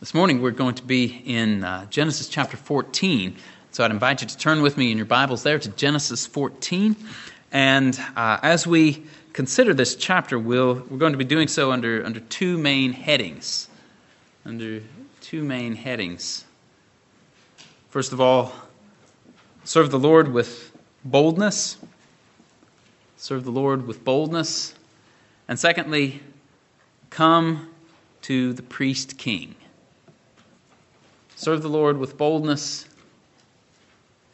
This morning we're going to be in uh, Genesis chapter 14. So I'd invite you to turn with me in your Bibles there to Genesis 14. And uh, as we consider this chapter, we'll, we're going to be doing so under, under two main headings. Under two main headings. First of all, serve the Lord with boldness. Serve the Lord with boldness. And secondly, come to the priest king. Serve the Lord with boldness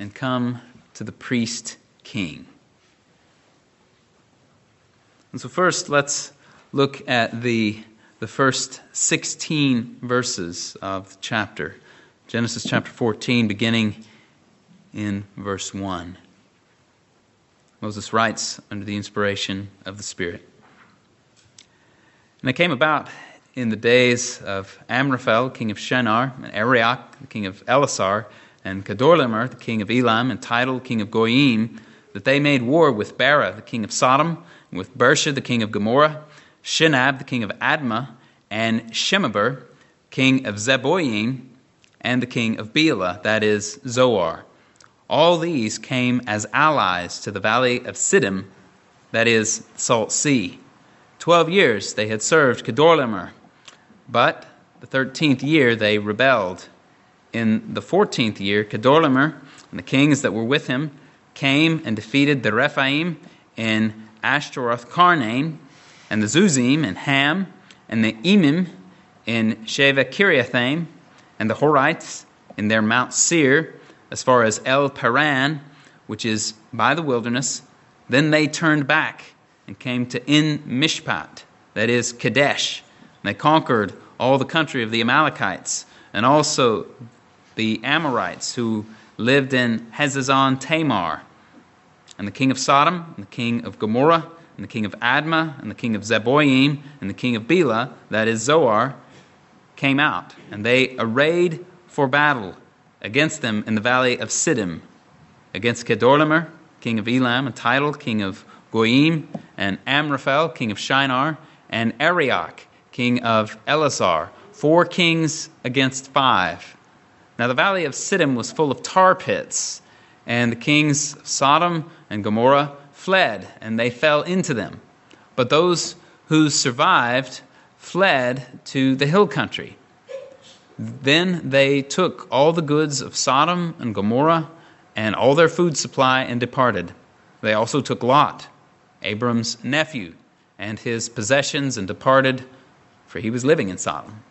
and come to the priest king. And so, first, let's look at the, the first 16 verses of the chapter. Genesis chapter 14, beginning in verse 1. Moses writes under the inspiration of the Spirit. And it came about in the days of Amraphel, king of Shinar, and Arioch, the king of Ellasar, and Kedorlaomer, the king of Elam, and Tidal, king of Goyim, that they made war with Bera, the king of Sodom, and with Birsha, the king of Gomorrah, Shinab, the king of Admah, and Shemeber, king of Zeboyim, and the king of Bela, that is, Zoar. All these came as allies to the valley of Siddim, that is, Salt Sea. Twelve years they had served Kedorlaomer, but the thirteenth year they rebelled. In the fourteenth year, Kedorlaomer and the kings that were with him came and defeated the Rephaim in Ashtaroth Karnaim, and the Zuzim in Ham, and the Emim in Shaveh Kiriathaim, and the Horites in their Mount Seir, as far as El Paran, which is by the wilderness. Then they turned back and came to En Mishpat, that is Kadesh, they conquered all the country of the Amalekites and also the Amorites who lived in Hazazon Tamar. And the king of Sodom, and the king of Gomorrah, and the king of Admah, and the king of Zeboyim, and the king of Bela, that is Zoar, came out, and they arrayed for battle against them in the valley of Siddim, against Kedorlaomer, king of Elam, and Tidal, king of Goyim, and Amraphel, king of Shinar, and Arioch, king of Ellasar, four kings against five. Now the valley of Siddim was full of tar pits, and the kings of Sodom and Gomorrah fled, and they fell into them. But those who survived fled to the hill country. Then they took all the goods of Sodom and Gomorrah and all their food supply and departed. They also took Lot, Abram's nephew, and his possessions and departed for he was living in Sodom.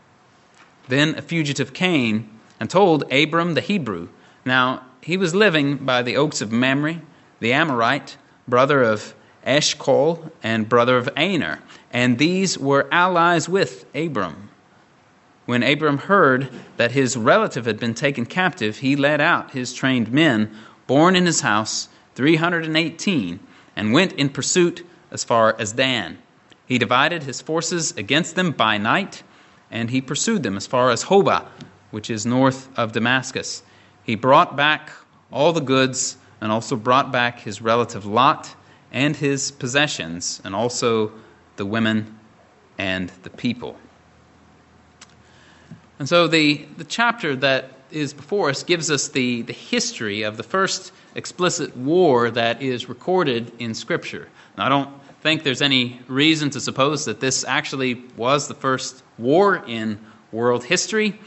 Then a fugitive came and told Abram the Hebrew. Now, he was living by the oaks of Mamre, the Amorite, brother of Eshcol and brother of Aner, and these were allies with Abram. When Abram heard that his relative had been taken captive, he led out his trained men, born in his house, 318, and went in pursuit as far as Dan. He divided his forces against them by night, and he pursued them as far as Hobah, which is north of Damascus. He brought back all the goods and also brought back his relative Lot and his possessions, and also the women and the people. And so the, the chapter that is before us gives us the, the history of the first explicit war that is recorded in Scripture. Now, I don't think there's any reason to suppose that this actually was the first war in world history,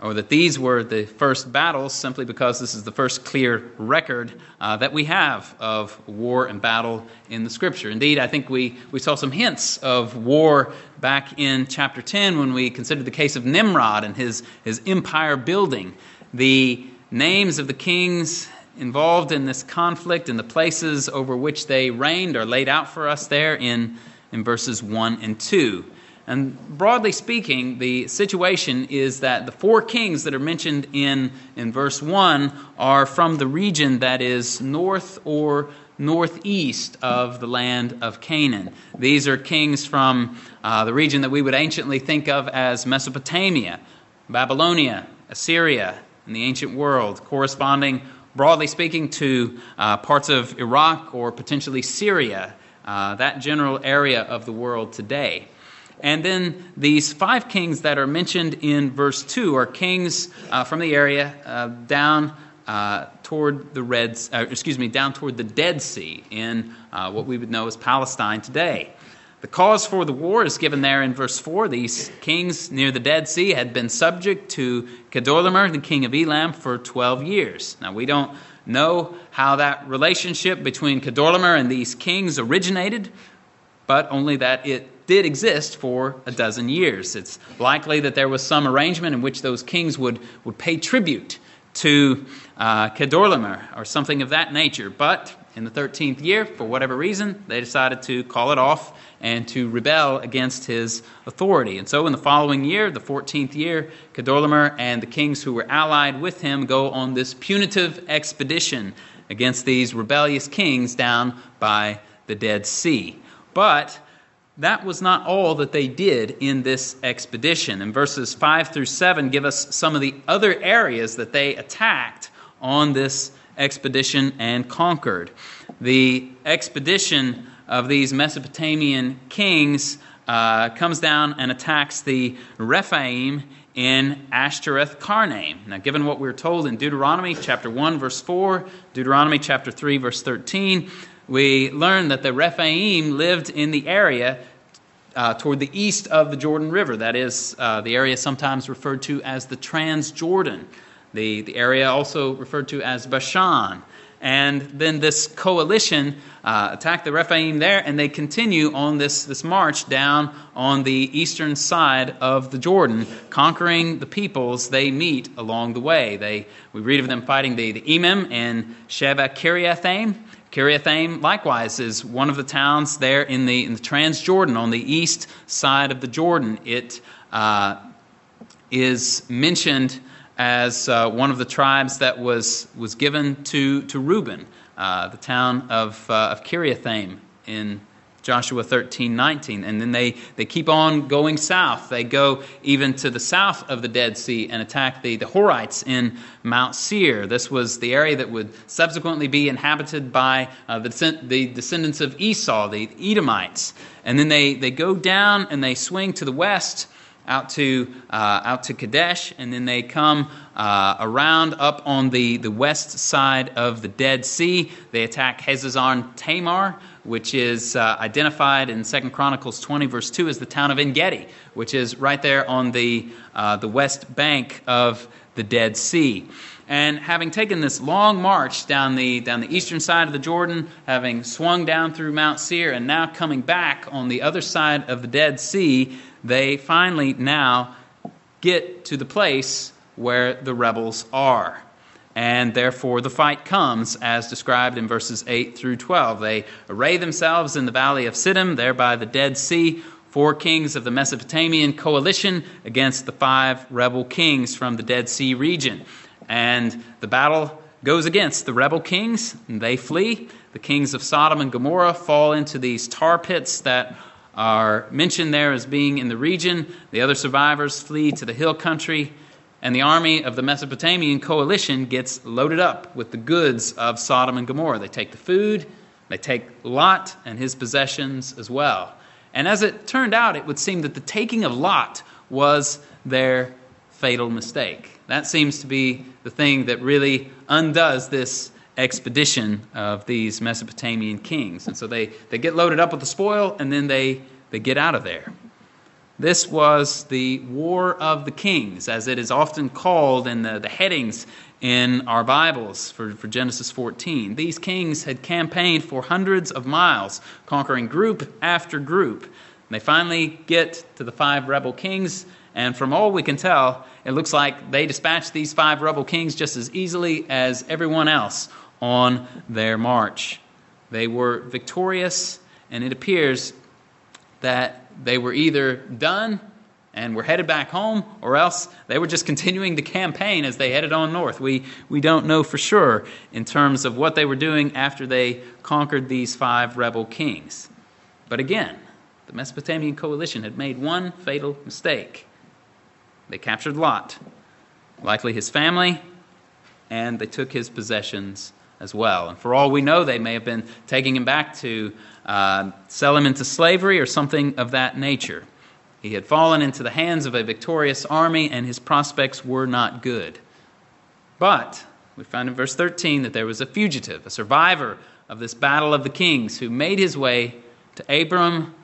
or that these were the first battles, simply because this is the first clear record uh, that we have of war and battle in the Scripture. Indeed, I think we, we saw some hints of war back in chapter 10 when we considered the case of Nimrod and his, his empire building. The names of the kings involved in this conflict and the places over which they reigned are laid out for us there in, in verses 1 and 2. And broadly speaking, the situation is that the four kings that are mentioned in, in verse 1 are from the region that is north or northeast of the land of Canaan. These are kings from uh, the region that we would anciently think of as Mesopotamia, Babylonia, Assyria, in the ancient world, corresponding broadly speaking, to uh, parts of Iraq or potentially Syria, uh, that general area of the world today. And then these five kings that are mentioned in verse 2 are kings uh, from the area uh, down uh, toward the Red, uh, excuse me, down toward the Dead Sea in what we would know as Palestine today. The cause for the war is given there in verse 4. These kings near the Dead Sea had been subject to Chedorlaomer, the king of Elam, for 12 years. Now, we don't know how that relationship between Chedorlaomer and these kings originated, but only that it did exist for a dozen years. It's likely that there was some arrangement in which those kings would, would pay tribute to uh, Chedorlaomer or something of that nature. But in the 13th year, for whatever reason, they decided to call it off and to rebel against his authority. And so in the following year, the 14th year, Chedorlaomer and the kings who were allied with him go on this punitive expedition against these rebellious kings down by the Dead Sea. But that was not all that they did in this expedition. And verses 5 through 7 give us some of the other areas that they attacked on this expedition and conquered. The expedition of these Mesopotamian kings uh, comes down and attacks the Rephaim in Ashtoreth Karnaim. Now, given what we're told in Deuteronomy chapter 1, verse 4, Deuteronomy chapter 3, verse 13, we learn that the Rephaim lived in the area uh, toward the east of the Jordan River. That is uh, the area sometimes referred to as the Transjordan, the, the area also referred to as Bashan. And then this coalition uh, the Rephaim there, and they continue on this, this march down on the eastern side of the Jordan, conquering the peoples they meet along the way. They, we read of them fighting the, the Emim and Shaveh Kiriathaim. Kiriathaim, likewise, is one of the towns there in the, in the Transjordan, on the east side of the Jordan. It uh, is mentioned as uh, one of the tribes that was, was given to, to Reuben, uh, the town of, uh, of Kiriathaim in Joshua 13, 19. And then they, they keep on going south. They go even to the south of the Dead Sea and attack the, the Horites in Mount Seir. This was the area that would subsequently be inhabited by uh, the, the descendants of Esau, the Edomites. And then they, they go down and they swing to the west out to, uh, out to Kadesh, and then they come uh, around up on the, the west side of the Dead Sea. They attack Hazazon Tamar, which is uh, identified in 2 Chronicles 20, verse 2, as the town of Engedi, which is right there on the, uh, the west bank of the Dead Sea. And having taken this long march down the, down the eastern side of the Jordan, having swung down through Mount Seir, and now coming back on the other side of the Dead Sea, they finally now get to the place where the rebels are. And therefore, the fight comes as described in verses 8 through 12. They array themselves in the valley of Siddim, there by the Dead Sea, four kings of the Mesopotamian coalition against the five rebel kings from the Dead Sea region. And the battle goes against the rebel kings, and they flee. The kings of Sodom and Gomorrah fall into these tar pits that are mentioned there as being in the region. The other survivors flee to the hill country, and the army of the Mesopotamian coalition gets loaded up with the goods of Sodom and Gomorrah. They take the food, they take Lot and his possessions as well. And as it turned out, it would seem that the taking of Lot was their fatal mistake. That seems to be the thing that really undoes this expedition of these Mesopotamian kings. And so they, they get loaded up with the spoil and then they, they get out of there. This was the War of the Kings, as it is often called in the, the headings in our Bibles for, for Genesis 14. These kings had campaigned for hundreds of miles, conquering group after group. And they finally get to the five rebel kings, and from all we can tell, it looks like they dispatched these five rebel kings just as easily as everyone else on their march. They were victorious, and it appears that they were either done and were headed back home, or else they were just continuing the campaign as they headed on north. We, we don't know for sure in terms of what they were doing after they conquered these five rebel kings. But again, the Mesopotamian coalition had made one fatal mistake. They captured Lot, likely his family, and they took his possessions as well. And for all we know, they may have been taking him back to uh, sell him into slavery or something of that nature. He had fallen into the hands of a victorious army, and his prospects were not good. But we find in verse 13 that there was a fugitive, a survivor of this battle of the kings, who made his way to Abram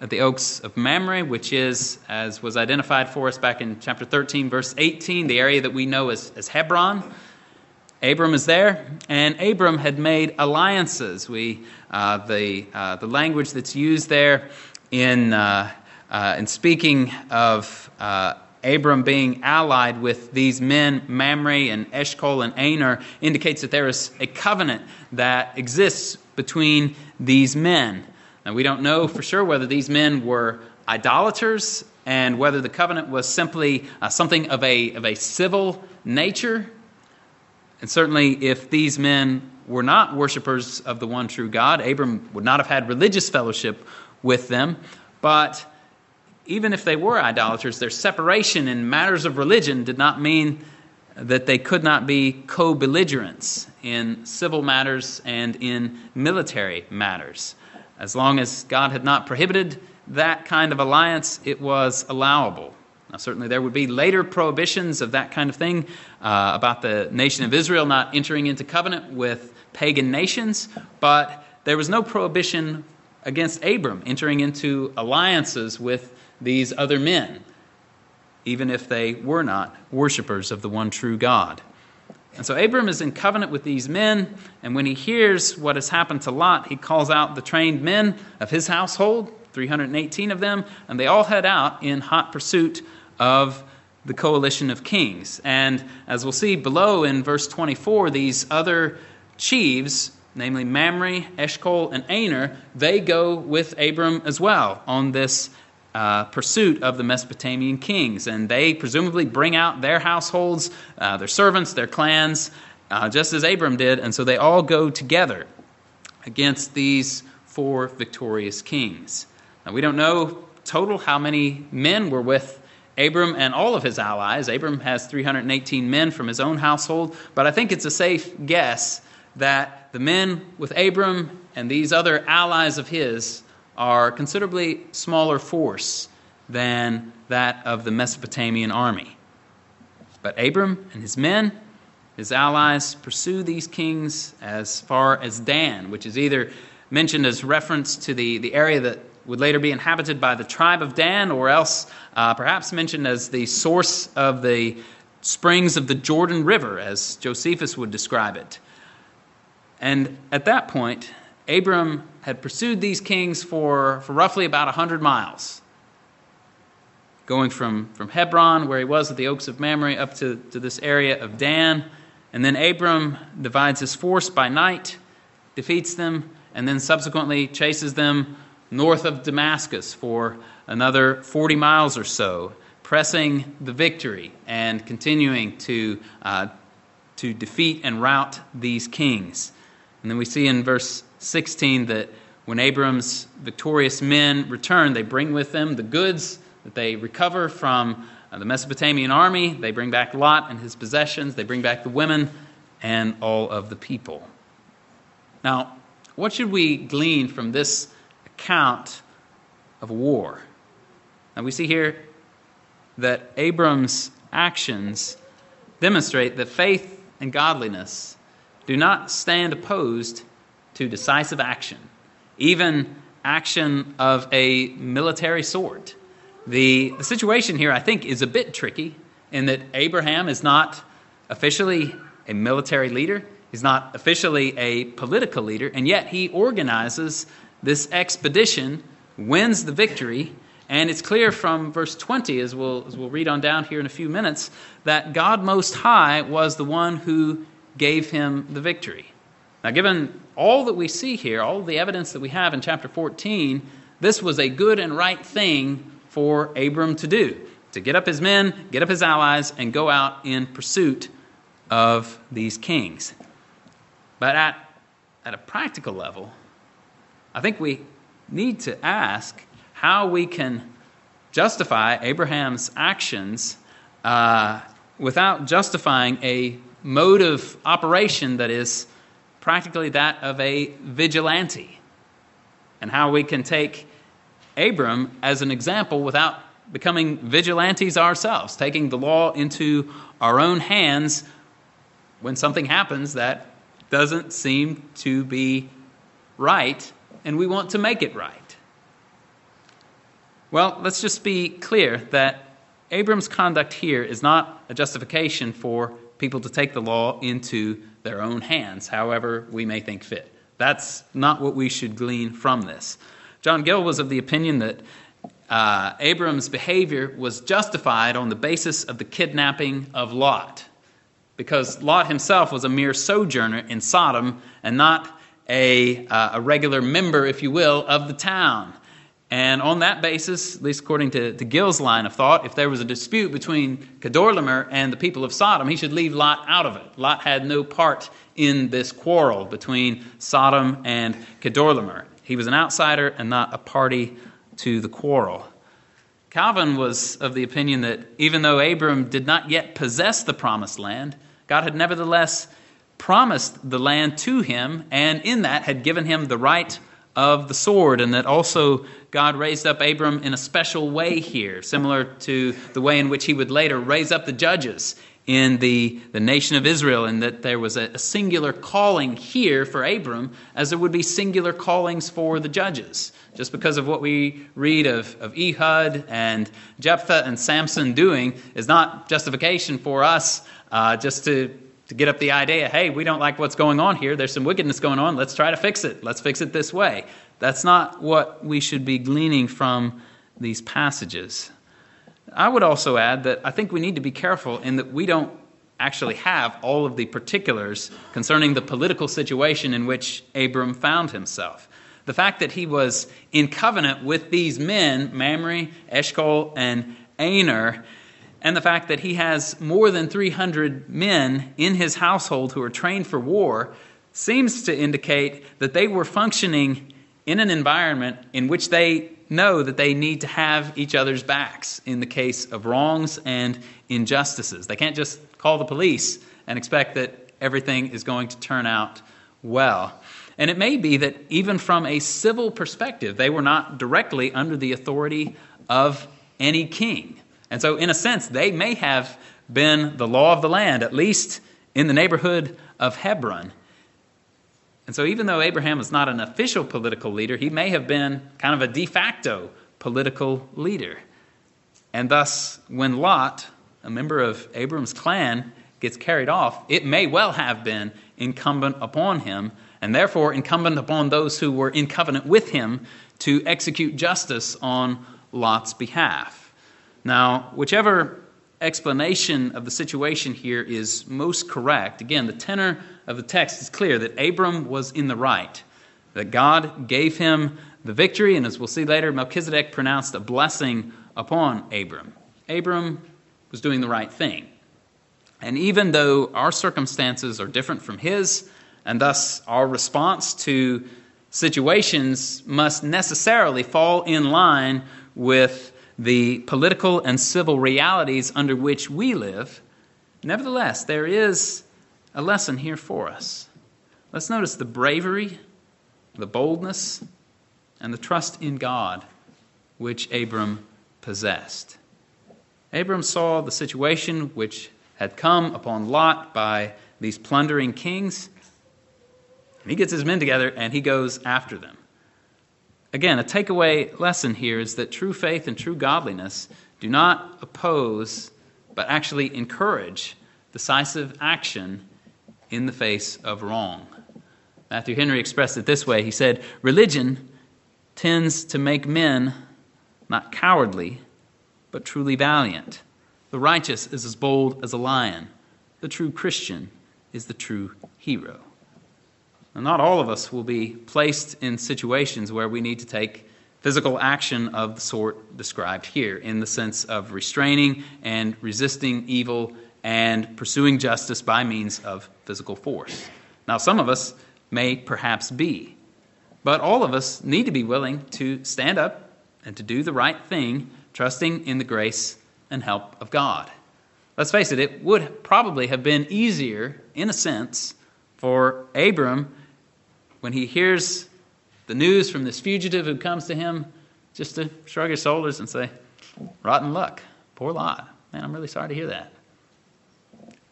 at the Oaks of Mamre, which is, as was identified for us back in chapter 13, verse 18, the area that we know as, as Hebron. Abram is there, and Abram had made alliances. We, uh, the, uh, the language that's used there in, uh, uh in speaking of uh, Abram being allied with these men, Mamre and Eshcol and Aner, indicates that there is a covenant that exists between these men. Now, we don't know for sure whether these men were idolaters and whether the covenant was simply uh, something of a, of a civil nature. And certainly, if these men were not worshippers of the one true God, Abram would not have had religious fellowship with them. But even if they were idolaters, their separation in matters of religion did not mean that they could not be co belligerents in civil matters and in military matters. As long as God had not prohibited that kind of alliance, it was allowable. Now, certainly, there would be later prohibitions of that kind of thing uh, about the nation of Israel not entering into covenant with pagan nations, but there was no prohibition against Abram entering into alliances with these other men, even if they were not worshippers of the one true God. And so Abram is in covenant with these men, and when he hears what has happened to Lot, he calls out the trained men of his household, 318 of them, and they all head out in hot pursuit of the coalition of kings. And as we'll see below in verse 24, these other chiefs, namely Mamre, Eshcol, and Aner, they go with Abram as well on this uh, pursuit of the Mesopotamian kings. And they presumably bring out their households, uh, their servants, their clans, uh, just as Abram did. And so they all go together against these four victorious kings. Now, we don't know total how many men were with Abram and all of his allies. Abram has 318 men from his own household, but I think it's a safe guess that the men with Abram and these other allies of his are considerably smaller force than that of the Mesopotamian army. But Abram and his men, his allies, pursue these kings as far as Dan, which is either mentioned as reference to the, the area that would later be inhabited by the tribe of Dan, or else uh, perhaps mentioned as the source of the springs of the Jordan River, as Josephus would describe it. And at that point, Abram had pursued these kings for, for roughly about 100 miles, going from, from Hebron, where he was at the Oaks of Mamre, up to, to this area of Dan. And then Abram divides his force by night, defeats them, and then subsequently chases them north of Damascus for another 40 miles or so, pressing the victory and continuing to, uh, to defeat and rout these kings. And then we see in verse 16 that when Abram's victorious men return, they bring with them the goods that they recover from uh, the Mesopotamian army. They bring back Lot and his possessions. They bring back the women and all of the people. Now, what should we glean from this account of war? Now, we see here that Abram's actions demonstrate that faith and godliness do not stand opposed to decisive action, even action of a military sort. The, the situation here, I think, is a bit tricky in that Abraham is not officially a military leader, he's not officially a political leader, and yet he organizes this expedition, wins the victory, and it's clear from verse 20, as we'll, as we'll read on down here in a few minutes, that God Most High was the one who gave him the victory. Now, given all that we see here, all the evidence that we have in chapter 14, this was a good and right thing for Abram to do to get up his men, get up his allies, and go out in pursuit of these kings. But at, at a practical level, I think we need to ask how we can justify Abraham's actions uh, without justifying a mode of operation that is practically that of a vigilante, and how we can take Abram as an example without becoming vigilantes ourselves, taking the law into our own hands when something happens that doesn't seem to be right and we want to make it right. Well, let's just be clear that Abram's conduct here is not a justification for people to take the law into their own hands, however we may think fit. That's not what we should glean from this. John Gill was of the opinion that uh, Abram's behavior was justified on the basis of the kidnapping of Lot, because Lot himself was a mere sojourner in Sodom and not a, uh, a regular member, if you will, of the town. And on that basis, at least according to, to Gill's line of thought, if there was a dispute between Kedorlaomer and the people of Sodom, he should leave Lot out of it. Lot had no part in this quarrel between Sodom and Kedorlaomer. He was an outsider and not a party to the quarrel. Calvin was of the opinion that even though Abram did not yet possess the promised land, God had nevertheless promised the land to him, and in that had given him the right of the sword, and that also God raised up Abram in a special way here, similar to the way in which he would later raise up the judges in the, the nation of Israel, and that there was a, a singular calling here for Abram, as there would be singular callings for the judges. Just because of what we read of, of Ehud and Jephthah and Samson doing is not justification for us uh, just to to get up the idea hey, we don't like what's going on here. There's some wickedness going on. Let's try to fix it. Let's fix it this way. That's not what we should be gleaning from these passages. I would also add that I think we need to be careful in that we don't actually have all of the particulars concerning the political situation in which Abram found himself. The fact that he was in covenant with these men, Mamre, Eshcol, and Aner, and the fact that he has more than 300 men in his household who are trained for war seems to indicate that they were functioning in an environment in which they know that they need to have each other's backs in the case of wrongs and injustices. They can't just call the police and expect that everything is going to turn out well. And it may be that even from a civil perspective, they were not directly under the authority of any king. And so, in a sense, they may have been the law of the land, at least in the neighborhood of Hebron. And so, even though Abraham was not an official political leader, he may have been kind of a de facto political leader. And thus, when Lot, a member of Abram's clan, gets carried off, it may well have been incumbent upon him, and therefore incumbent upon those who were in covenant with him to execute justice on Lot's behalf. Now, whichever explanation of the situation here is most correct, again, the tenor of the text is clear that Abram was in the right, that God gave him the victory, and as we'll see later, Melchizedek pronounced a blessing upon Abram. Abram was doing the right thing. And even though our circumstances are different from his, and thus our response to situations must necessarily fall in line with the political and civil realities under which we live, nevertheless, there is a lesson here for us. Let's notice the bravery, the boldness, and the trust in God which Abram possessed. Abram saw the situation which had come upon Lot by these plundering kings, and he gets his men together and he goes after them. Again, a takeaway lesson here is that true faith and true godliness do not oppose, but actually encourage decisive action in the face of wrong. Matthew Henry expressed it this way He said, Religion tends to make men not cowardly, but truly valiant. The righteous is as bold as a lion. The true Christian is the true hero. Not all of us will be placed in situations where we need to take physical action of the sort described here, in the sense of restraining and resisting evil and pursuing justice by means of physical force. Now, some of us may perhaps be, but all of us need to be willing to stand up and to do the right thing, trusting in the grace and help of God. Let's face it, it would probably have been easier, in a sense, for Abram when he hears the news from this fugitive who comes to him, just to shrug his shoulders and say, rotten luck. Poor Lot. Man, I'm really sorry to hear that.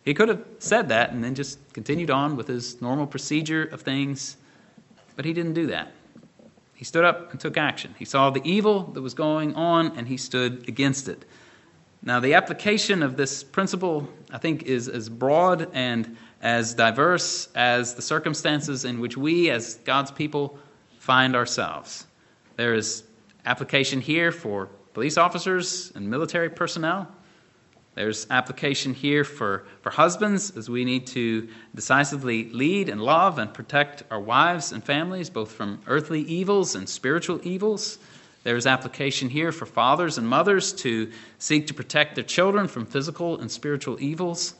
He could have said that and then just continued on with his normal procedure of things, but he didn't do that. He stood up and took action. He saw the evil that was going on and he stood against it. Now, the application of this principle, I think, is as broad and as diverse as the circumstances in which we, as God's people, find ourselves. There is application here for police officers and military personnel. There's application here for, for husbands as we need to decisively lead and love and protect our wives and families, both from earthly evils and spiritual evils. There's application here for fathers and mothers to seek to protect their children from physical and spiritual evils.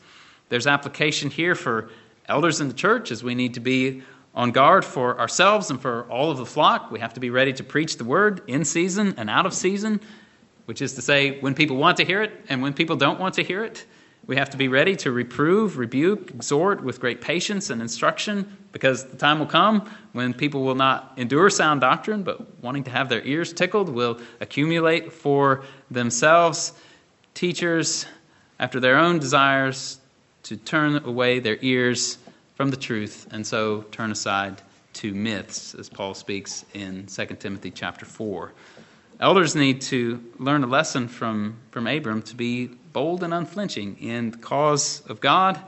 There's application here for elders in the church as we need to be on guard for ourselves and for all of the flock. We have to be ready to preach the word in season and out of season which is to say, when people want to hear it and when people don't want to hear it. We have to be ready to reprove, rebuke, exhort with great patience and instruction because the time will come when people will not endure sound doctrine, but wanting to have their ears tickled will accumulate for themselves teachers after their own desires to turn away their ears from the truth and so turn aside to myths, as Paul speaks in 2 Timothy chapter 4. Elders need to learn a lesson from, from Abram to be bold and unflinching in the cause of God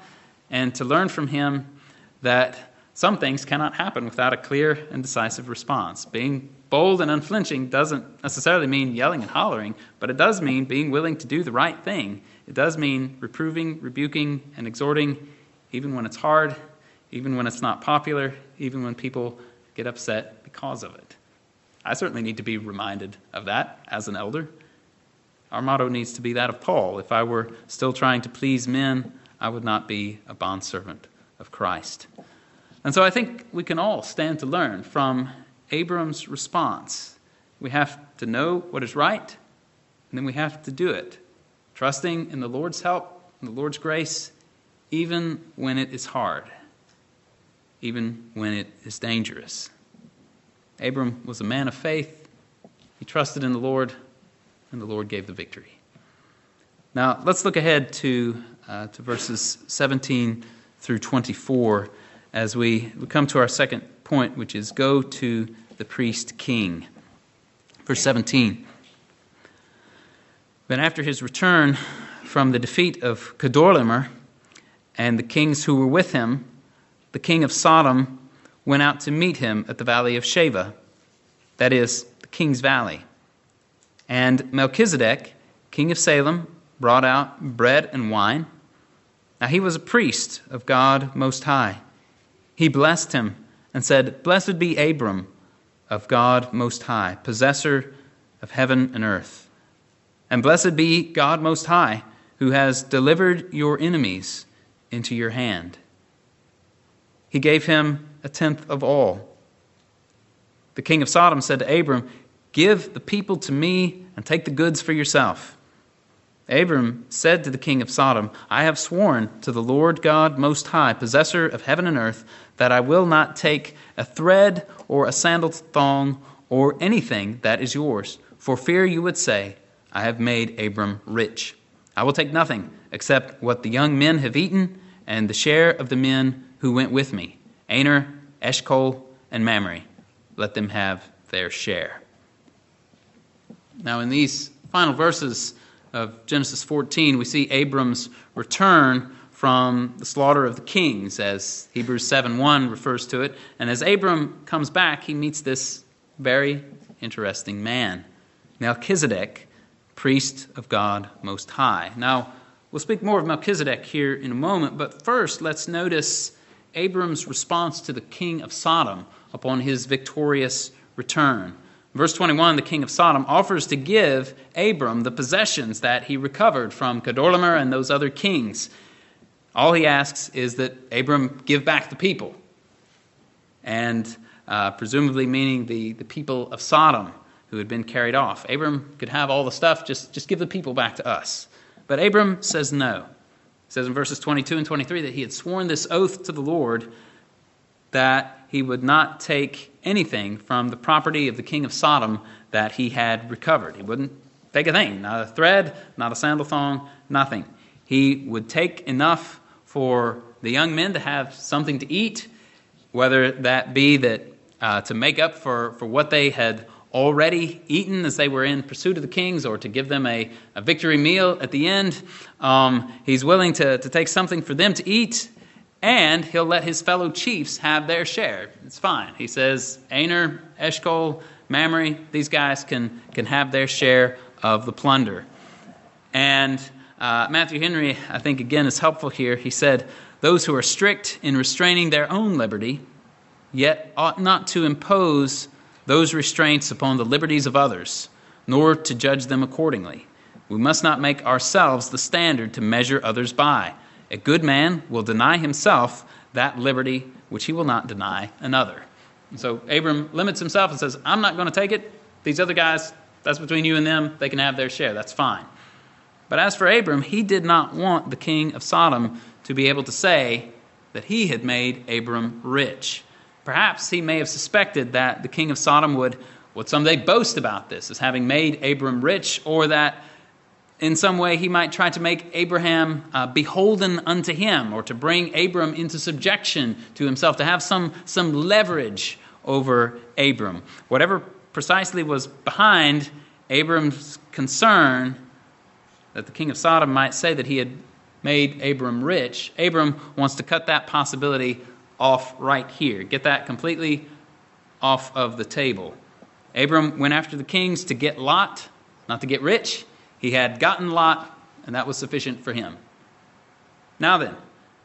and to learn from him that some things cannot happen without a clear and decisive response. Being bold and unflinching doesn't necessarily mean yelling and hollering, but it does mean being willing to do the right thing. It does mean reproving, rebuking, and exhorting, even when it's hard, even when it's not popular, even when people get upset because of it. I certainly need to be reminded of that as an elder. Our motto needs to be that of Paul. If I were still trying to please men, I would not be a bondservant of Christ. And so I think we can all stand to learn from Abram's response. We have to know what is right, and then we have to do it, trusting in the Lord's help and the Lord's grace, even when it is hard, even when it is dangerous. Abram was a man of faith. He trusted in the Lord, and the Lord gave the victory. Now, let's look ahead to, uh, to verses 17 through 24 as we, we come to our second point, which is go to the priest king. Verse 17. Then, after his return from the defeat of Kedorlaomer and the kings who were with him, the king of Sodom went out to meet him at the valley of Shaveh, that is, the king's valley. And Melchizedek, king of Salem, brought out bread and wine. Now he was a priest of God Most High. He blessed him and said, Blessed be Abram of God Most High, possessor of heaven and earth. And blessed be God Most High, who has delivered your enemies into your hand. He gave him a tenth of all. The king of Sodom said to Abram, Give the people to me and take the goods for yourself. Abram said to the king of Sodom, I have sworn to the Lord God Most High, possessor of heaven and earth, that I will not take a thread or a sandal thong or anything that is yours, for fear you would say, I have made Abram rich. I will take nothing except what the young men have eaten and the share of the men who went with me. Aner, Eshcol, and Mamre. Let them have their share. Now, in these final verses of Genesis 14, we see Abram's return from the slaughter of the kings, as Hebrews 7 1 refers to it. And as Abram comes back, he meets this very interesting man, Melchizedek, priest of God Most High. Now, we'll speak more of Melchizedek here in a moment, but first, let's notice Abram's response to the king of Sodom upon his victorious return. Verse 21 the king of Sodom offers to give Abram the possessions that he recovered from Kedorlaomer and those other kings. All he asks is that Abram give back the people, and uh, presumably meaning the, the people of Sodom who had been carried off. Abram could have all the stuff, just, just give the people back to us. But Abram says no. It says in verses 22 and 23 that he had sworn this oath to the Lord that he would not take anything from the property of the king of Sodom that he had recovered. He wouldn't take a thing, not a thread, not a sandal thong, nothing. He would take enough for the young men to have something to eat, whether that be that uh, to make up for, for what they had already eaten as they were in pursuit of the kings or to give them a, a victory meal at the end. Um, he's willing to, to take something for them to eat, and he'll let his fellow chiefs have their share. It's fine. He says, Aner, Eshcol, Mamre, these guys can, can have their share of the plunder. And uh, Matthew Henry, I think, again, is helpful here. He said, Those who are strict in restraining their own liberty, yet ought not to impose those restraints upon the liberties of others, nor to judge them accordingly. We must not make ourselves the standard to measure others by. A good man will deny himself that liberty which he will not deny another. And so Abram limits himself and says, I'm not going to take it. These other guys, that's between you and them. They can have their share. That's fine. But as for Abram, he did not want the king of Sodom to be able to say that he had made Abram rich. Perhaps he may have suspected that the king of Sodom would, would someday boast about this as having made Abram rich, or that in some way he might try to make Abraham uh, beholden unto him, or to bring Abram into subjection to himself, to have some, some leverage over Abram. Whatever precisely was behind Abram's concern that the king of Sodom might say that he had made Abram rich, Abram wants to cut that possibility off right here. Get that completely off of the table. Abram went after the kings to get Lot, not to get rich. He had gotten Lot, and that was sufficient for him. Now then,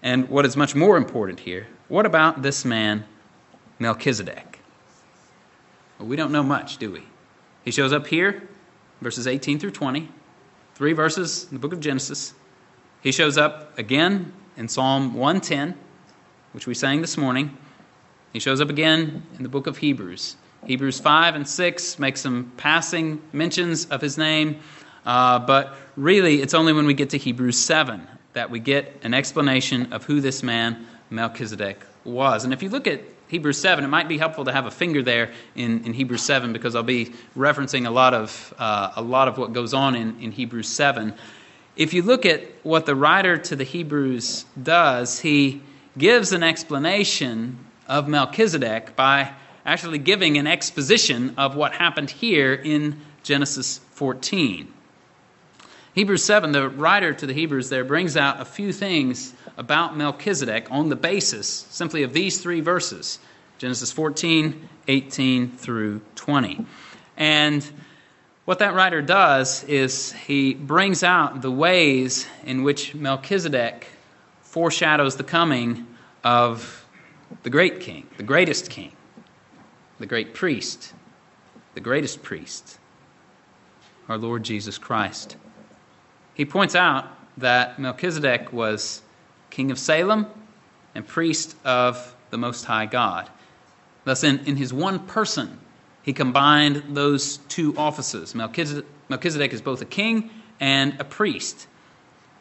and what is much more important here, what about this man, Melchizedek? Well, we don't know much, do we? He shows up here, verses 18 through 20, three verses in the book of Genesis. He shows up again in Psalm 110 which we sang this morning. He shows up again in the book of Hebrews. Hebrews 5 and 6 make some passing mentions of his name, uh, but really it's only when we get to Hebrews 7 that we get an explanation of who this man Melchizedek was. And if you look at Hebrews 7, it might be helpful to have a finger there in, in Hebrews 7 because I'll be referencing a lot of, uh, a lot of what goes on in, in Hebrews 7. If you look at what the writer to the Hebrews does, he gives an explanation of Melchizedek by actually giving an exposition of what happened here in Genesis 14. Hebrews 7, the writer to the Hebrews there brings out a few things about Melchizedek on the basis simply of these three verses Genesis 14, 18 through 20. And what that writer does is he brings out the ways in which Melchizedek foreshadows the coming of the great king, the greatest king, the great priest, the greatest priest, our Lord Jesus Christ. He points out that Melchizedek was king of Salem and priest of the Most High God. Thus, in, in his one person, he combined those two offices. Melchizedek, Melchizedek is both a king and a priest.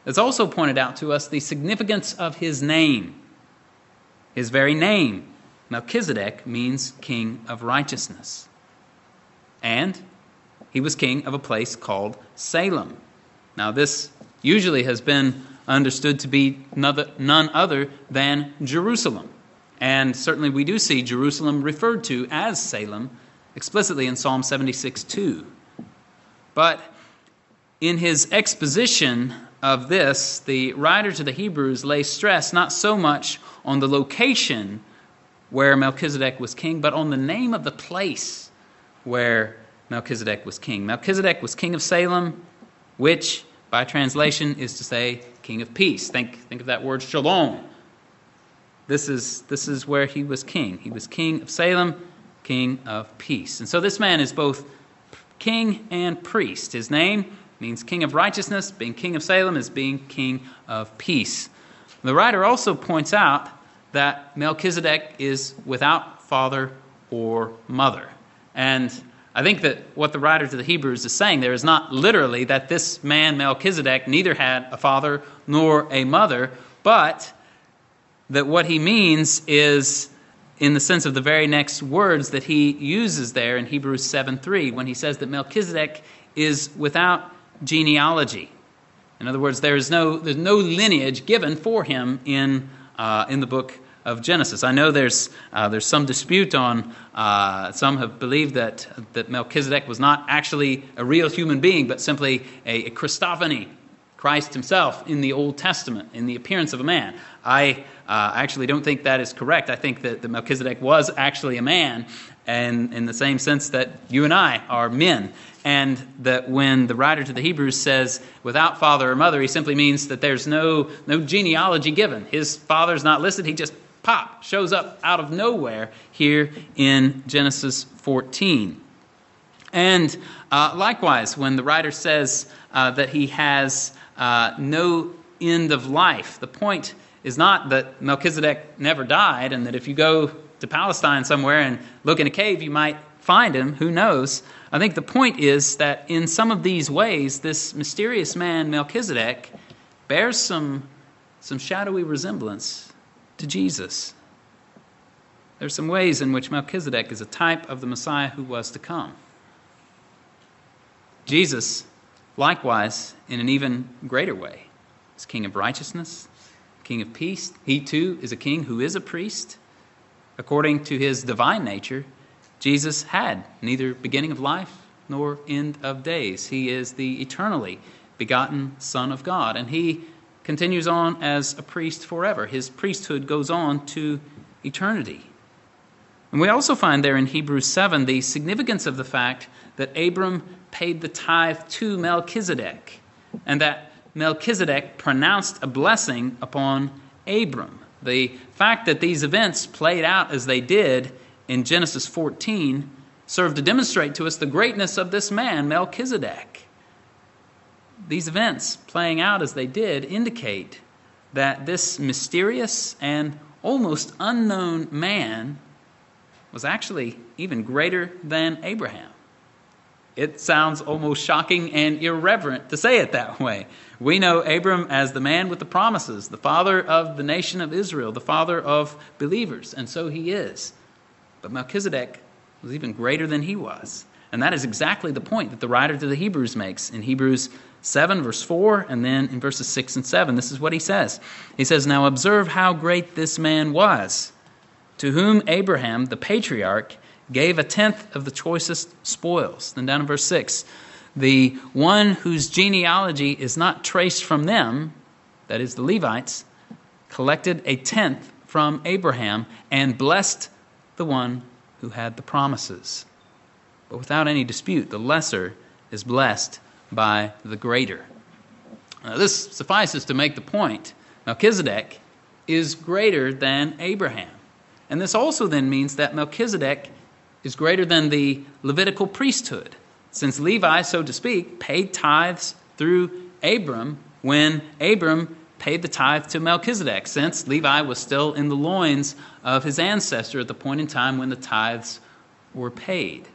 It's also pointed out to us the significance of his name. His very name, Melchizedek, means king of righteousness. And he was king of a place called Salem. Now, this usually has been understood to be none other than Jerusalem. And certainly we do see Jerusalem referred to as Salem explicitly in Psalm 76 2. But in his exposition of this, the writer to the Hebrews lays stress not so much on the location where Melchizedek was king, but on the name of the place where Melchizedek was king. Melchizedek was king of Salem, which by translation is to say king of peace. Think, think of that word shalom. This is, this is where he was king. He was king of Salem, king of peace. And so this man is both king and priest. His name means king of righteousness. Being king of Salem is being king of peace. The writer also points out that Melchizedek is without father or mother. And I think that what the writer to the Hebrews is saying there is not literally that this man, Melchizedek, neither had a father nor a mother, but that what he means is in the sense of the very next words that he uses there in Hebrews 7 3, when he says that Melchizedek is without genealogy. In other words, there is no, there's no lineage given for him in, uh, in the book of Genesis. I know there's, uh, there's some dispute on, uh, some have believed that, that Melchizedek was not actually a real human being, but simply a, a Christophany, Christ himself in the Old Testament, in the appearance of a man. I uh, actually don't think that is correct. I think that, that Melchizedek was actually a man, and in the same sense that you and I are men. And that when the writer to the Hebrews says without father or mother, he simply means that there's no, no genealogy given. His father's not listed, he just pop shows up out of nowhere here in Genesis 14. And uh, likewise, when the writer says uh, that he has uh, no end of life. The point is not that Melchizedek never died and that if you go to Palestine somewhere and look in a cave, you might find him. Who knows? I think the point is that in some of these ways, this mysterious man, Melchizedek, bears some, some shadowy resemblance to Jesus. There are some ways in which Melchizedek is a type of the Messiah who was to come. Jesus Likewise, in an even greater way, is King of righteousness, King of peace. He too is a king who is a priest. According to his divine nature, Jesus had neither beginning of life nor end of days. He is the eternally begotten Son of God, and he continues on as a priest forever. His priesthood goes on to eternity. And we also find there in Hebrews 7 the significance of the fact that Abram paid the tithe to Melchizedek, and that Melchizedek pronounced a blessing upon Abram. The fact that these events played out as they did in Genesis 14 served to demonstrate to us the greatness of this man, Melchizedek. These events playing out as they did indicate that this mysterious and almost unknown man was actually even greater than Abraham. It sounds almost shocking and irreverent to say it that way. We know Abram as the man with the promises, the father of the nation of Israel, the father of believers, and so he is. But Melchizedek was even greater than he was. And that is exactly the point that the writer to the Hebrews makes in Hebrews 7, verse 4, and then in verses 6 and 7. This is what he says. He says, Now observe how great this man was, to whom Abraham, the patriarch, gave a tenth of the choicest spoils. Then down in verse 6, the one whose genealogy is not traced from them, that is the Levites, collected a tenth from Abraham and blessed the one who had the promises. But without any dispute, the lesser is blessed by the greater. Now, this suffices to make the point Melchizedek is greater than Abraham. And this also then means that Melchizedek is greater than the Levitical priesthood, since Levi, so to speak, paid tithes through Abram when Abram paid the tithe to Melchizedek, since Levi was still in the loins of his ancestor at the point in time when the tithes were paid.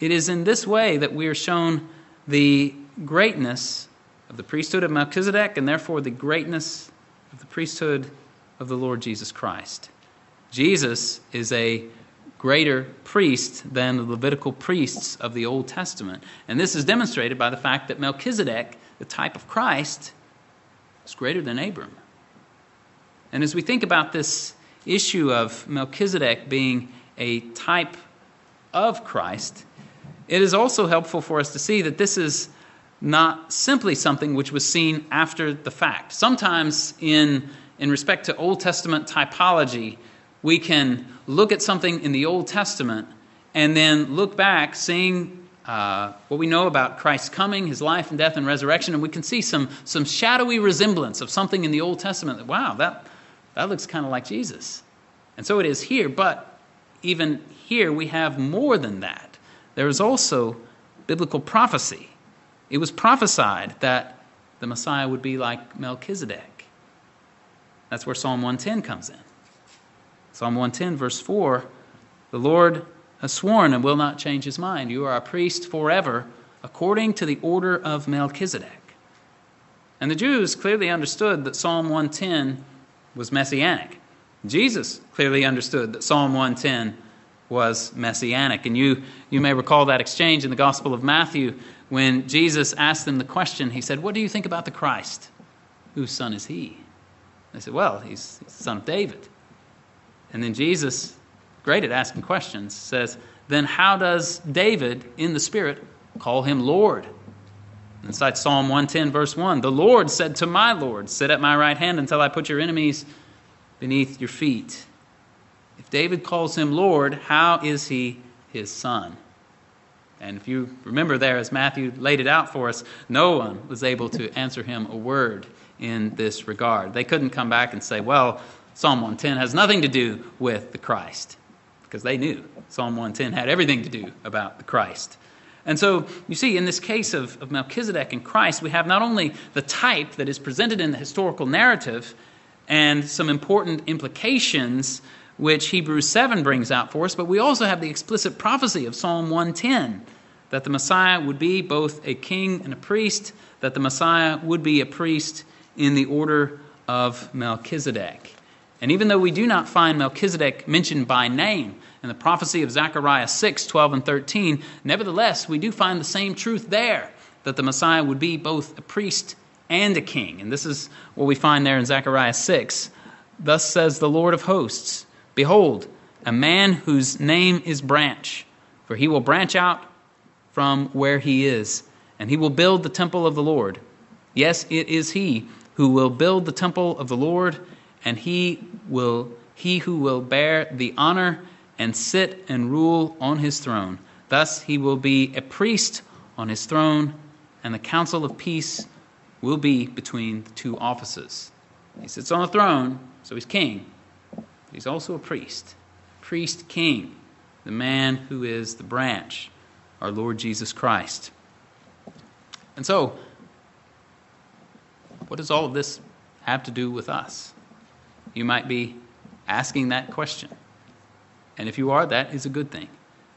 It is in this way that we are shown the greatness of the priesthood of Melchizedek and therefore the greatness of the priesthood of the Lord Jesus Christ. Jesus is a greater priest than the Levitical priests of the Old Testament. And this is demonstrated by the fact that Melchizedek, the type of Christ, is greater than Abram. And as we think about this issue of Melchizedek being a type of Christ, it is also helpful for us to see that this is not simply something which was seen after the fact. Sometimes, in, in respect to Old Testament typology, we can look at something in the Old Testament and then look back, seeing uh, what we know about Christ's coming, his life and death and resurrection, and we can see some, some shadowy resemblance of something in the Old Testament that, wow, that, that looks kind of like Jesus. And so it is here, but even here we have more than that. There is also biblical prophecy. It was prophesied that the Messiah would be like Melchizedek. That's where Psalm 110 comes in. Psalm 110, verse 4 The Lord has sworn and will not change his mind. You are a priest forever, according to the order of Melchizedek. And the Jews clearly understood that Psalm 110 was messianic. Jesus clearly understood that Psalm 110 was messianic. And you, you may recall that exchange in the Gospel of Matthew when Jesus asked them the question, he said, What do you think about the Christ? Whose son is he? They said, Well, he's, he's the son of David. And then Jesus, great at asking questions, says, Then how does David in the Spirit call him Lord? And cites Psalm 110, verse 1. The Lord said to my Lord, Sit at my right hand until I put your enemies beneath your feet. If David calls him Lord, how is he his son? And if you remember there, as Matthew laid it out for us, no one was able to answer him a word in this regard. They couldn't come back and say, well, Psalm 110 has nothing to do with the Christ, because they knew Psalm 110 had everything to do about the Christ. And so you see, in this case of, of Melchizedek and Christ, we have not only the type that is presented in the historical narrative and some important implications which Hebrews 7 brings out for us, but we also have the explicit prophecy of Psalm 110 that the Messiah would be both a king and a priest, that the Messiah would be a priest in the order of Melchizedek. And even though we do not find Melchizedek mentioned by name in the prophecy of Zechariah 6 12 and 13, nevertheless, we do find the same truth there that the Messiah would be both a priest and a king. And this is what we find there in Zechariah 6. Thus says the Lord of hosts Behold, a man whose name is Branch, for he will branch out from where he is, and he will build the temple of the Lord. Yes, it is he who will build the temple of the Lord, and he will he who will bear the honor and sit and rule on his throne. Thus he will be a priest on his throne, and the counsel of peace will be between the two offices. He sits on the throne, so he's king. He's also a priest, priest king, the man who is the branch, our Lord Jesus Christ. And so, what does all of this have to do with us? You might be asking that question. And if you are, that is a good thing.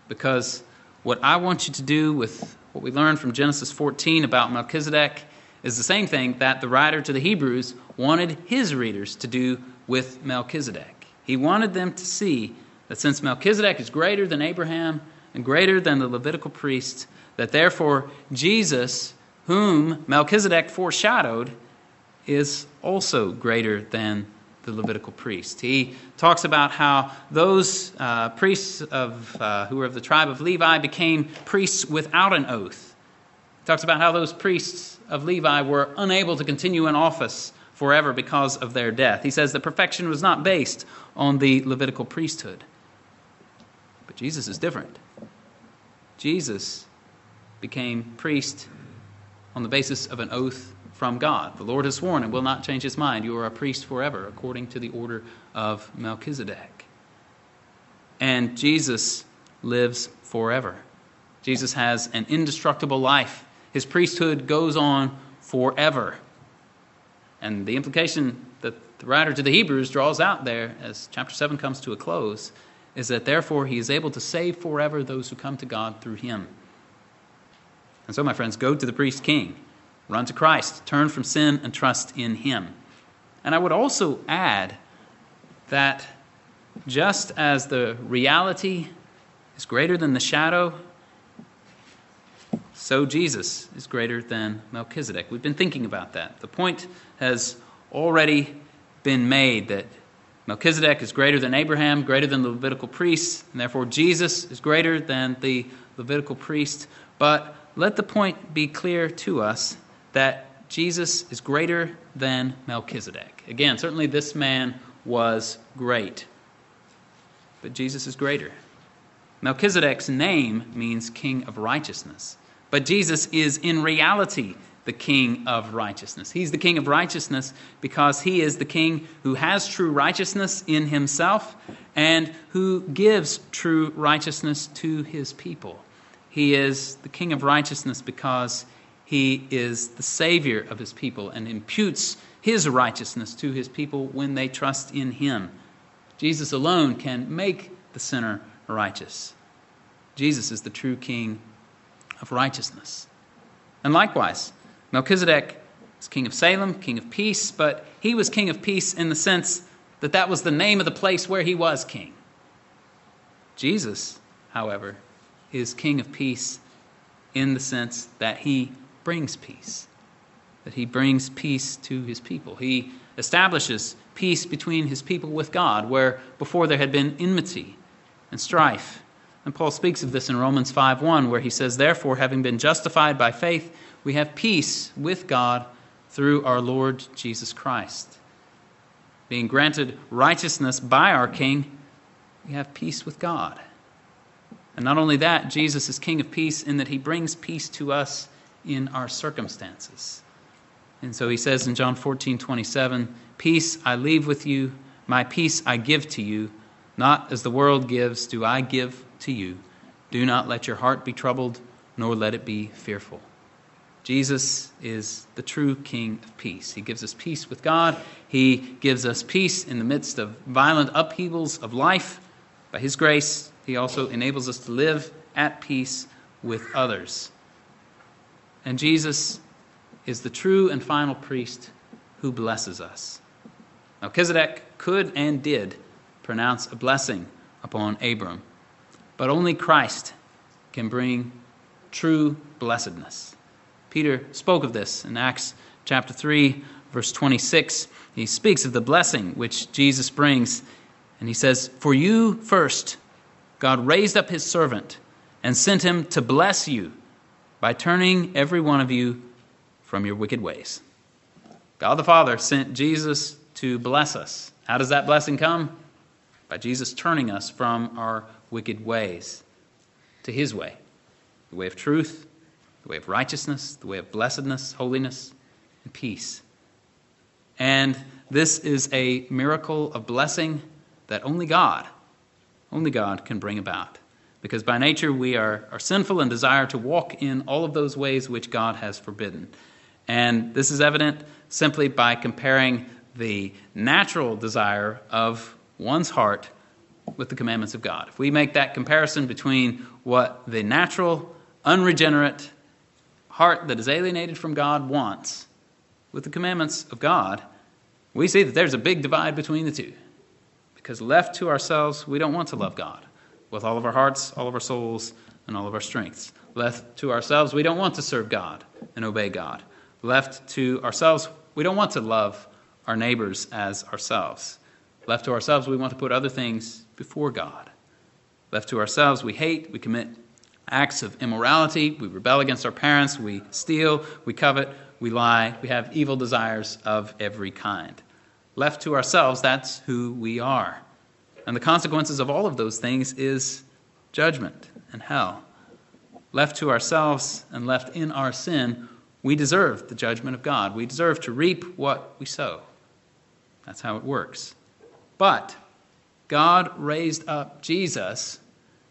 Because what I want you to do with what we learned from Genesis 14 about Melchizedek is the same thing that the writer to the Hebrews wanted his readers to do with Melchizedek. He wanted them to see that since Melchizedek is greater than Abraham and greater than the Levitical priest, that therefore Jesus, whom Melchizedek foreshadowed, is also greater than the Levitical priest. He talks about how those uh, priests of, uh, who were of the tribe of Levi became priests without an oath. He talks about how those priests of Levi were unable to continue in office forever because of their death. He says that perfection was not based on the Levitical priesthood. But Jesus is different. Jesus became priest on the basis of an oath from God. The Lord has sworn and will not change his mind. You are a priest forever, according to the order of Melchizedek. And Jesus lives forever. Jesus has an indestructible life. His priesthood goes on forever. And the implication that the writer to the Hebrews draws out there as chapter 7 comes to a close is that therefore he is able to save forever those who come to God through him. And so, my friends, go to the priest king, run to Christ, turn from sin, and trust in him. And I would also add that just as the reality is greater than the shadow, so Jesus is greater than Melchizedek. We've been thinking about that. The point has already been made that Melchizedek is greater than Abraham, greater than the Levitical priests, and therefore Jesus is greater than the Levitical priest. But let the point be clear to us that Jesus is greater than Melchizedek. Again, certainly this man was great, but Jesus is greater. Melchizedek's name means king of righteousness. But Jesus is in reality the king of righteousness. He's the king of righteousness because he is the king who has true righteousness in himself and who gives true righteousness to his people. He is the king of righteousness because he is the savior of his people and imputes his righteousness to his people when they trust in him. Jesus alone can make the sinner righteous. Jesus is the true king of righteousness. And likewise, Melchizedek is king of Salem, king of peace, but he was king of peace in the sense that that was the name of the place where he was king. Jesus, however, is king of peace in the sense that he brings peace, that he brings peace to his people. He establishes peace between his people with God, where before there had been enmity and strife. And Paul speaks of this in Romans 5:1 where he says, "Therefore, having been justified by faith, we have peace with God through our Lord Jesus Christ." Being granted righteousness by our king, we have peace with God. And not only that, Jesus is King of peace in that he brings peace to us in our circumstances. And so he says in John 14, 27, Peace I leave with you, my peace I give to you. Not as the world gives, do I give to you. Do not let your heart be troubled, nor let it be fearful. Jesus is the true King of peace. He gives us peace with God. He gives us peace in the midst of violent upheavals of life. By His grace, He also enables us to live at peace with others. And Jesus is the true and final priest who blesses us. Melchizedek could and did pronounce a blessing upon Abram, but only Christ can bring true blessedness. Peter spoke of this in Acts chapter 3, verse 26. He speaks of the blessing which Jesus brings, and he says, For you first, God raised up his servant and sent him to bless you by turning every one of you from your wicked ways. God the Father sent Jesus to bless us. How does that blessing come? By Jesus turning us from our wicked ways to his way the way of truth, the way of righteousness, the way of blessedness, holiness, and peace. And this is a miracle of blessing that only God, only God can bring about. Because by nature we are, are sinful and desire to walk in all of those ways which God has forbidden. And this is evident simply by comparing the natural desire of one's heart with the commandments of God. If we make that comparison between what the natural, unregenerate heart that is alienated from God wants with the commandments of God, we see that there's a big divide between the two. Because left to ourselves, we don't want to love God with all of our hearts, all of our souls, and all of our strengths. Left to ourselves, we don't want to serve God and obey God. Left to ourselves, we don't want to love our neighbors as ourselves. Left to ourselves, we want to put other things before God. Left to ourselves, we hate, we commit acts of immorality, we rebel against our parents, we steal, we covet, we lie, we have evil desires of every kind. Left to ourselves, that's who we are. And the consequences of all of those things is judgment and hell. Left to ourselves and left in our sin, we deserve the judgment of God. We deserve to reap what we sow. That's how it works. But God raised up Jesus,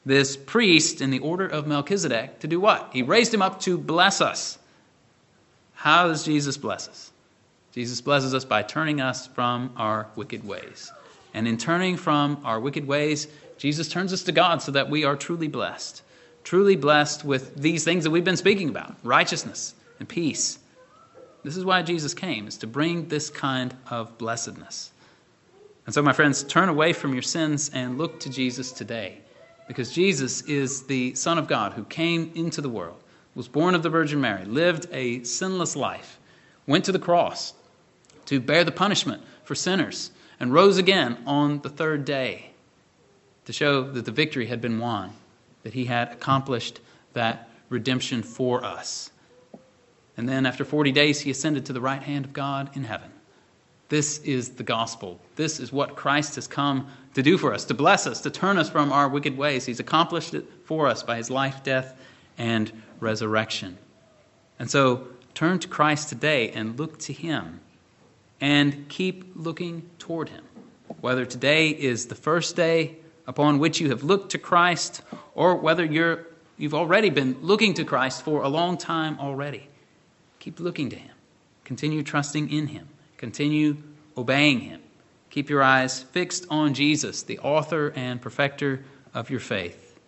this priest in the order of Melchizedek, to do what? He raised him up to bless us. How does Jesus bless us? Jesus blesses us by turning us from our wicked ways. And in turning from our wicked ways, Jesus turns us to God so that we are truly blessed. Truly blessed with these things that we've been speaking about righteousness and peace. This is why Jesus came, is to bring this kind of blessedness. And so, my friends, turn away from your sins and look to Jesus today. Because Jesus is the Son of God who came into the world, was born of the Virgin Mary, lived a sinless life, went to the cross to bear the punishment for sinners, and rose again on the third day to show that the victory had been won, that he had accomplished that redemption for us. And then after 40 days, he ascended to the right hand of God in heaven. This is the gospel. This is what Christ has come to do for us, to bless us, to turn us from our wicked ways. He's accomplished it for us by his life, death, and resurrection. And so turn to Christ today and look to him and keep looking toward him. Whether today is the first day upon which you have looked to Christ, or whether you're, you've already been looking to Christ for a long time already, keep looking to him. Continue trusting in him. Continue obeying him. Keep your eyes fixed on Jesus, the author and perfecter of your faith.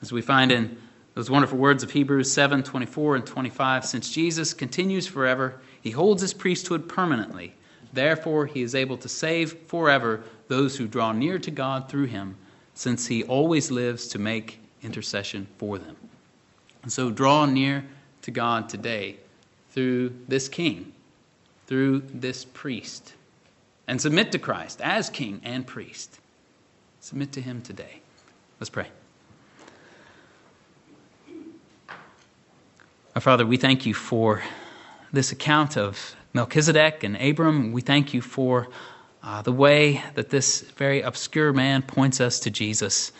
As we find in those wonderful words of Hebrews 7 24 and 25, since Jesus continues forever, he holds his priesthood permanently. Therefore, he is able to save forever those who draw near to God through him, since he always lives to make intercession for them. And so draw near to God today through this king, through this priest, and submit to Christ as king and priest. Submit to him today. Let's pray. Our Father, we thank you for this account of Melchizedek and Abram. We thank you for uh, the way that this very obscure man points us to Jesus.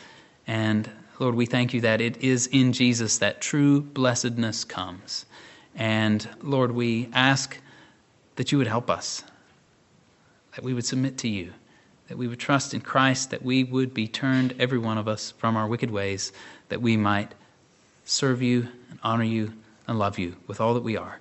And Lord, we thank you that it is in Jesus that true blessedness comes. And Lord, we ask that you would help us, that we would submit to you, that we would trust in Christ, that we would be turned, every one of us, from our wicked ways, that we might serve you and honor you and love you with all that we are.